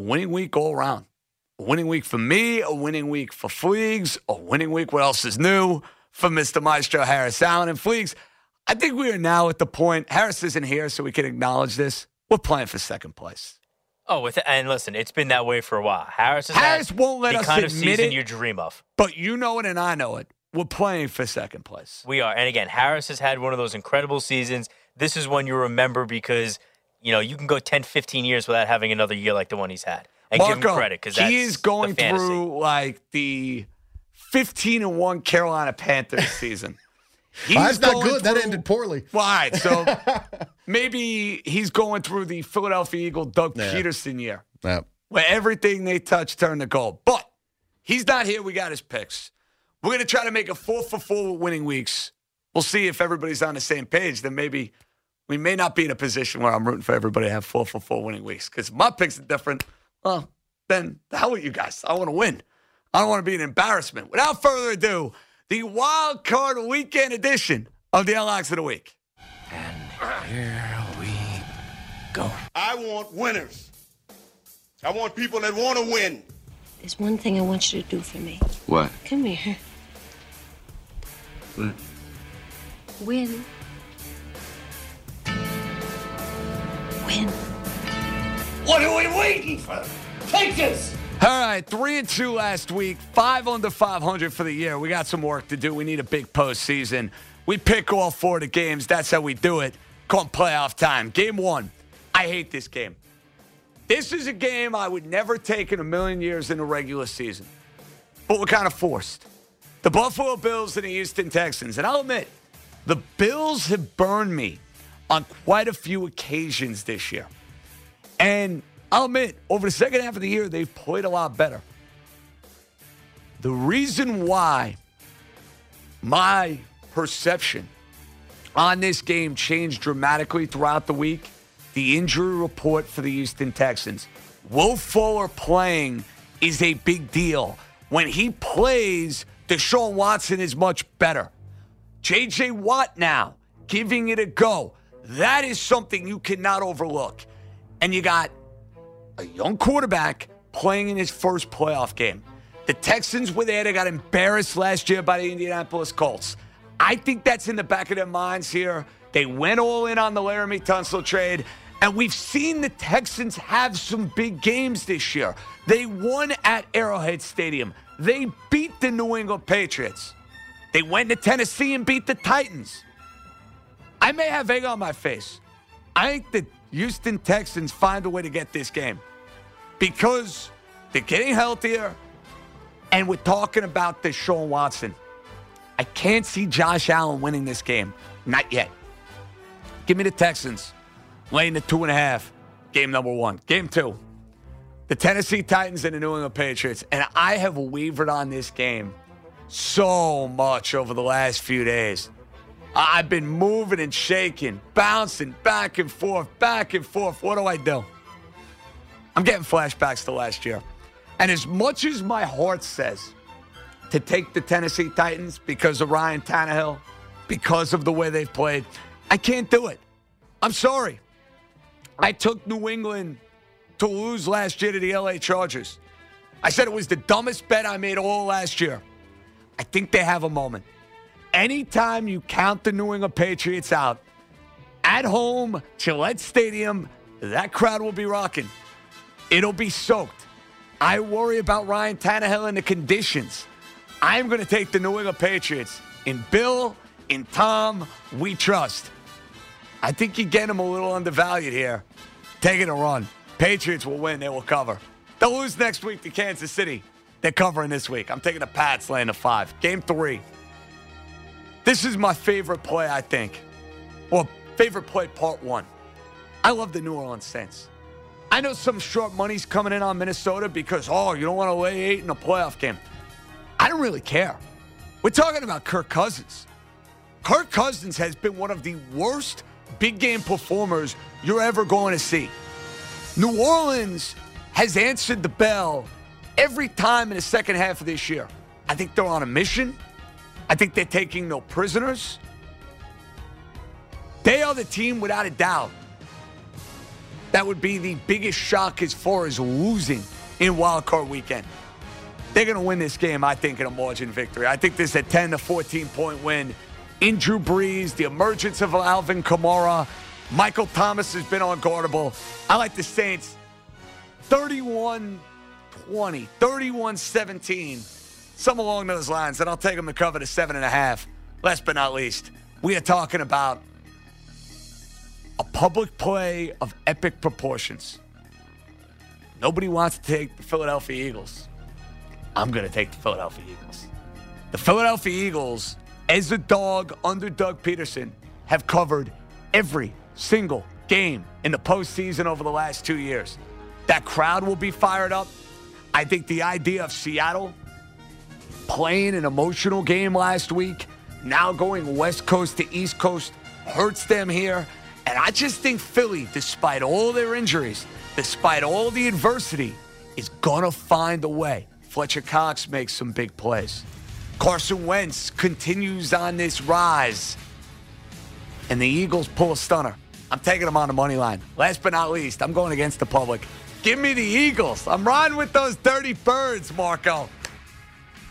A winning week all around. A winning week for me, a winning week for Fleegs, a winning week. What else is new for Mr. Maestro Harris Allen and Fleegs? I think we are now at the point. Harris isn't here, so we can acknowledge this. We're playing for second place. Oh, with and listen, it's been that way for a while. Harris has Harris had won't let the us kind of admit season it. you dream of. But you know it, and I know it. We're playing for second place. We are, and again, Harris has had one of those incredible seasons. This is one you remember because you know you can go 10, 15 years without having another year like the one he's had, and give him credit because he is going through like the 15 and 1 Carolina Panthers season. He's That's not going good. That ended poorly. Why? all right, so maybe he's going through the Philadelphia Eagle Doug Yeah. Pederson year, Yeah. where everything they touch turned to gold. But he's not here. We got his picks. We're going to try to make a four for four winning weeks. We'll see if everybody's on the same page. Then maybe we may not be in a position where I'm rooting for everybody to have four for four winning weeks because my picks are different. Well, then the hell with you guys. I want to win. I don't want to be an embarrassment. Without further ado, the wild card weekend edition of the Locks of the Week. And here we go. I want winners. I want people that want to win. There's one thing I want you to do for me. What? Come here. What? Win. Win. What are we waiting for? Take this! All right, three and two last week, five under 500 for the year. We got some work to do. We need a big postseason. We pick all four of the games. That's how we do it. Come playoff time. Game one. I hate this game. This is a game I would never take in a million years in a regular season, but we're kind of forced. The Buffalo Bills and the Houston Texans. And I'll admit, the Bills have burned me on quite a few occasions this year. And I'll admit, over the second half of the year, they've played a lot better. The reason why my perception on this game changed dramatically throughout the week the injury report for the Houston Texans. Will Fuller playing is a big deal. When he plays, Deshaun Watson is much better. JJ Watt now giving it a go. That is something you cannot overlook. And you got a young quarterback playing in his first playoff game. The Texans were there. They got embarrassed last year by the Indianapolis Colts. I think that's in the back of their minds here. They went all in on the Laremy Tunsil trade, and we've seen the Texans have some big games this year. They won at Arrowhead Stadium. They beat the New England Patriots. They went to Tennessee and beat the Titans. I may have egg on my face. I think the Houston Texans find a way to get this game because they're getting healthier, and we're talking about Deshaun Watson. I can't see Josh Allen winning this game. Not yet. Give me the Texans. Laying the two and a half. Game number one. Game two. The Tennessee Titans and the New England Patriots. And I have wavered on this game so much over the last few days. I've been moving and shaking, bouncing back and forth, back and forth. What do I do? I'm getting flashbacks to last year. And as much as my heart says to take the Tennessee Titans because of Ryan Tannehill, because of the way they've played, I can't do it. I'm sorry. I took New England to lose last year to the LA Chargers. I said it was the dumbest bet I made all last year. I think they have a moment. Anytime you count the New England Patriots out, at home, Gillette Stadium, that crowd will be rocking. It'll be soaked. I worry about Ryan Tannehill and the conditions. I'm going to take the New England Patriots. In Bill, in Tom, we trust. I think you get them a little undervalued here. Taking a run. Patriots will win. They will cover. They'll lose next week to Kansas City. They're covering this week. I'm taking the Pats laying the five. Game three. This is my favorite play, I think. Or favorite play part one. I love the New Orleans Saints. I know some short money's coming in on Minnesota because, oh, you don't want to lay eight in a playoff game. I don't really care. We're talking about Kirk Cousins. Kirk Cousins has been one of the worst big game performers you're ever going to see. New Orleans has answered the bell every time in the second half of this year. I think they're on a mission. I think they're taking no prisoners. They are the team without a doubt. That would be the biggest shock as far as losing in wild card weekend. They're going to win this game, I think, in a margin victory. I think this is a 10 to 14 point win in Drew Brees, the emergence of Alvin Kamara. Michael Thomas has been unguardable. I like the Saints 31 20, 31 17, some along those lines. And I'll take them to cover the seven and a half. Last but not least, we are talking about a public play of epic proportions. Nobody wants to take the Philadelphia Eagles. I'm going to take the Philadelphia Eagles. The Philadelphia Eagles, as a dog under Doug Pederson, have covered every single game in the postseason over the last two years. That crowd will be fired up. I think the idea of Seattle playing an emotional game last week, now going West Coast to East Coast, hurts them here. And I just think Philly, despite all their injuries, despite all the adversity, is going to find a way. Fletcher Cox makes some big plays. Carson Wentz continues on this rise. And the Eagles pull a stunner. I'm taking them on the money line. Last but not least, I'm going against the public. Give me the Eagles. I'm riding with those dirty birds, Marco.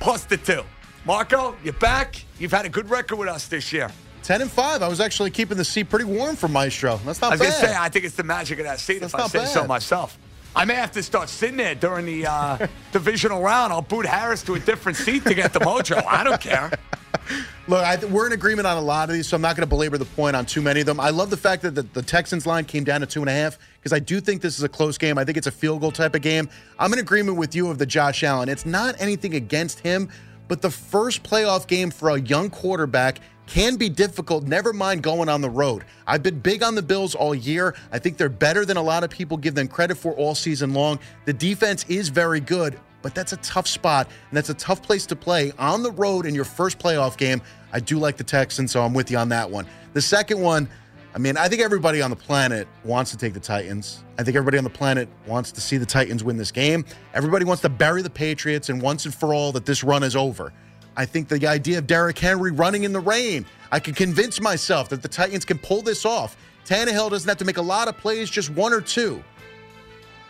Plus the two. Marco, you're back. You've had a good record with us this year. 10 and 5. I was actually keeping the seat pretty warm for Maestro. That's not I was bad. going to say, I think it's the magic of that seat, That's if I say so myself. I may have to start sitting there during the uh, divisional round. I'll boot Harris to a different seat to get the mojo. I don't care. Look, I, we're in agreement on a lot of these, so I'm not going to belabor the point on too many of them. I love the fact that the, the Texans line came down to two and a half because I do think this is a close game. I think it's a field goal type of game. I'm in agreement with you of the Josh Allen. It's not anything against him, but the first playoff game for a young quarterback can be difficult, never mind going on the road. I've been big on the Bills all year. I think they're better than a lot of people give them credit for all season long. The defense is very good, but that's a tough spot, and that's a tough place to play on the road in your first playoff game. I do like the Texans, so I'm with you on that one. The second one, I mean, I think everybody on the planet wants to take the Titans. I think everybody on the planet wants to see the Titans win this game. Everybody wants to bury the Patriots and once and for all that this run is over. I think the idea of Derrick Henry running in the rain, I can convince myself that the Titans can pull this off. Tannehill doesn't have to make a lot of plays, just one or two.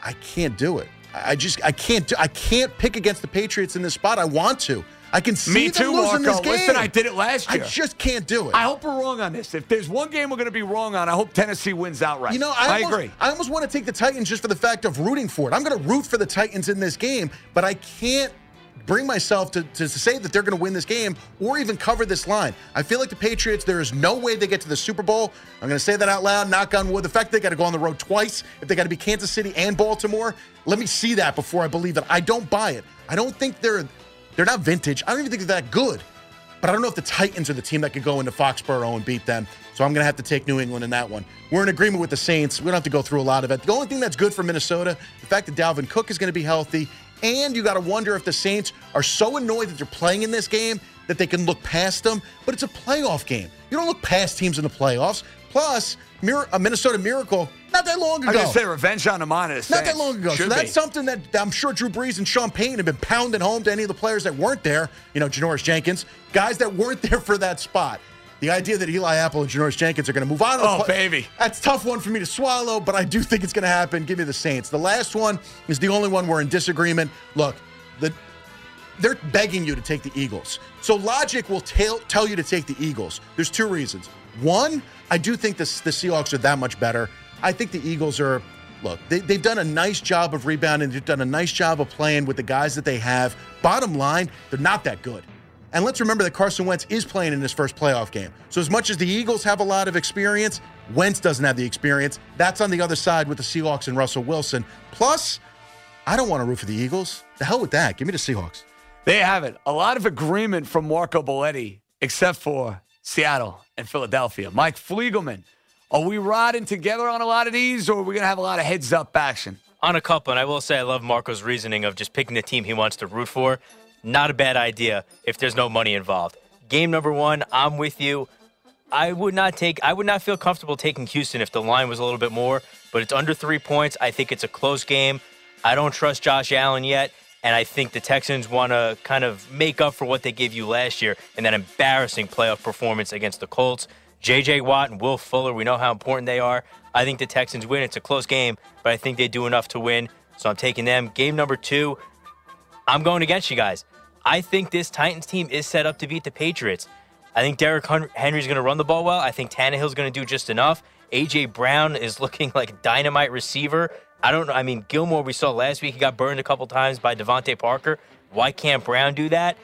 I can't do it. I I just I can't do I can't pick against the Patriots in this spot. I want to. I can see Me them too, losing Marco. this game. Listen, I did it last year. I just can't do it. I hope we're wrong on this. If there's one game we're going to be wrong on, I hope Tennessee wins outright. You know, I, almost, agree. I almost want to take the Titans just for the fact of rooting for it. I'm going to root for the Titans in this game, but I can't bring myself to, to say that they're going to win this game or even cover this line. I feel like the Patriots, there is no way they get to the Super Bowl. I'm going to say that out loud, knock on wood. The fact they got to go on the road twice, if they got to be Kansas City and Baltimore, let me see that before I believe it. I don't buy it. I don't think they're they're not vintage. I don't even think they're that good. But I don't know if the Titans are the team that could go into Foxborough and beat them. So I'm going to have to take New England in that one. We're in agreement with the Saints. We don't have to go through a lot of it. The only thing that's good for Minnesota, the fact that Dalvin Cook is going to be healthy, and you got to wonder if the Saints are so annoyed that they're playing in this game that they can look past them. But it's a playoff game. You don't look past teams in the playoffs. Plus, a uh, Minnesota Miracle not that long ago. I was going to say revenge on the mind of the Not that long ago. Should so that's be. something that I'm sure Drew Brees and Sean Payton have been pounding home to any of the players that weren't there. You know, Janoris Jenkins, guys that weren't there for that spot. The idea that Eli Apple and Janoris Jenkins are going to move on. Oh, baby. That's a tough one for me to swallow, but I do think it's going to happen. Give me the Saints. The last one is the only one we're in disagreement. Look, the they're begging you to take the Eagles. So logic will tell tell you to take the Eagles. There's two reasons. One, I do think this, the Seahawks are that much better. I think the Eagles are. Look, they, they've done a nice job of rebounding. They've done a nice job of playing with the guys that they have. Bottom line, they're not that good. And let's remember that Carson Wentz is playing in his first playoff game. So, as much as the Eagles have a lot of experience, Wentz doesn't have the experience. That's on the other side with the Seahawks and Russell Wilson. Plus, I don't want to root for the Eagles. The hell with that. Give me the Seahawks. There you have it. A lot of agreement from Marco Belletti, except for Seattle and Philadelphia. Mike Fliegelman, are we riding together on a lot of these, or are we going to have a lot of heads up action? On a couple, and I will say I love Marco's reasoning of just picking the team he wants to root for. Not a bad idea if there's no money involved. Game number one, I'm with you. I would not take I would not feel comfortable taking Houston if the line was a little bit more, but it's under three points. I think it's a close game. I don't trust Josh Allen yet, and I think the Texans want to kind of make up for what they gave you last year in that embarrassing playoff performance against the Colts. JJ Watt and Will Fuller, we know how important they are. I think the Texans win. It's a close game, but I think they do enough to win. So I'm taking them. Game number two, I'm going against you guys. I think this Titans team is set up to beat the Patriots. I think Derrick Henry's going to run the ball well. I think Tannehill's going to do just enough. AJ Brown is looking like a dynamite receiver. I don't know. I mean, Gilmore, we saw last week, he got burned a couple times by DeVante Parker. Why can't Brown do that?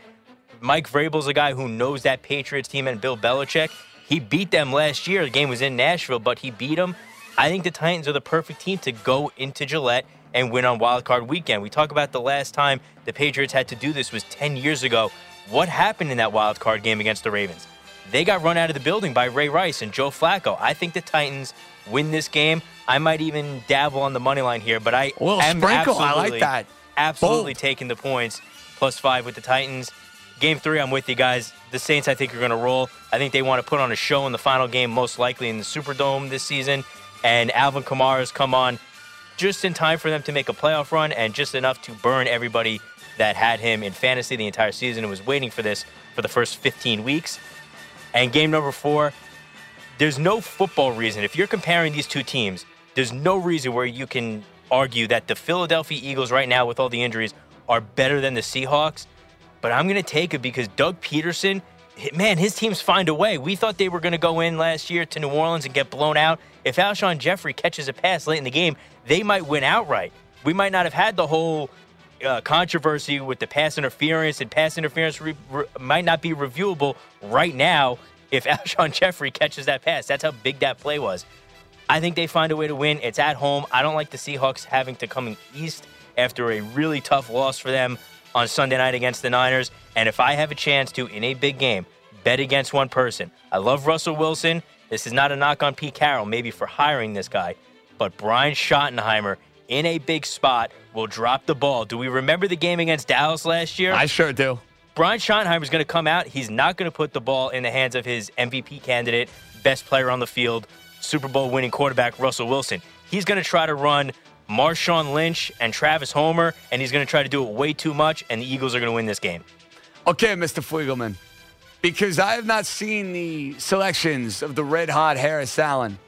Mike Vrabel's a guy who knows that Patriots team and Bill Belichick. He beat them last year. The game was in Nashville, but he beat them. I think the Titans are the perfect team to go into Gillette and win on Wild Card Weekend. We talk about the last time the Patriots had to do this was 10 years ago. What happened in that Wild Card game against the Ravens? They got run out of the building by Ray Rice and Joe Flacco. I think the Titans win this game. I might even dabble on the money line here, but I well, am sprinkle. I like that. Absolutely Bold. taking the points plus five with the Titans. Game three, I'm with you guys. The Saints, I think, are going to roll. I think they want to put on a show in the final game, most likely in the Superdome this season. And Alvin Kamara's come on just in time for them to make a playoff run and just enough to burn everybody that had him in fantasy the entire season and was waiting for this for the first 15 weeks. And game number four, there's no football reason. If you're comparing these two teams, there's no reason where you can argue that the Philadelphia Eagles, right now, with all the injuries, are better than the Seahawks. But I'm going to take it because Doug Pederson, man, his teams find a way. We thought they were going to go in last year to New Orleans and get blown out. If Alshon Jeffery catches a pass late in the game, they might win outright. We might not have had the whole uh, controversy with the pass interference, and pass interference re- re- might not be reviewable right now if Alshon Jeffery catches that pass. That's how big that play was. I think they find a way to win. It's at home. I don't like the Seahawks having to come east after a really tough loss for them on Sunday night against the Niners. And if I have a chance to, in a big game, bet against one person, I love Russell Wilson. This is not a knock on Pete Carroll, maybe for hiring this guy, but Brian Schottenheimer in a big spot will drop the ball. Do we remember the game against Dallas last year? I sure do. Brian Schottenheimer is going to come out. He's not going to put the ball in the hands of his MVP candidate, best player on the field, Super Bowl winning quarterback Russell Wilson. He's going to try to run Marshawn Lynch and Travis Homer, and he's going to try to do it way too much, and the Eagles are going to win this game. Okay, Mr. Fliegelman, because I have not seen the selections of the red hot Harris Allen.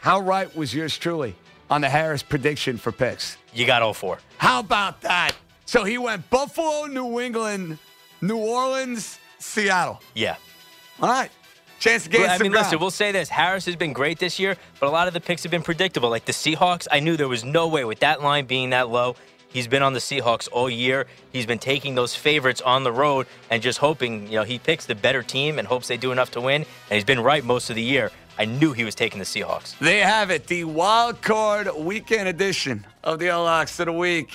How right was yours truly on the Harris prediction for picks? You got all four. How about that? So he went Buffalo, New England, New Orleans, Seattle. Yeah. All right. Chance to get well, I mean, listen, we'll say this. Harris has been great this year, but a lot of the picks have been predictable. Like the Seahawks, I knew there was no way with that line being that low. He's been on the Seahawks all year. He's been taking those favorites on the road and just hoping, you know, he picks the better team and hopes they do enough to win. And he's been right most of the year. I knew he was taking the Seahawks. They have it, the wild card weekend edition of the Locks of the Week.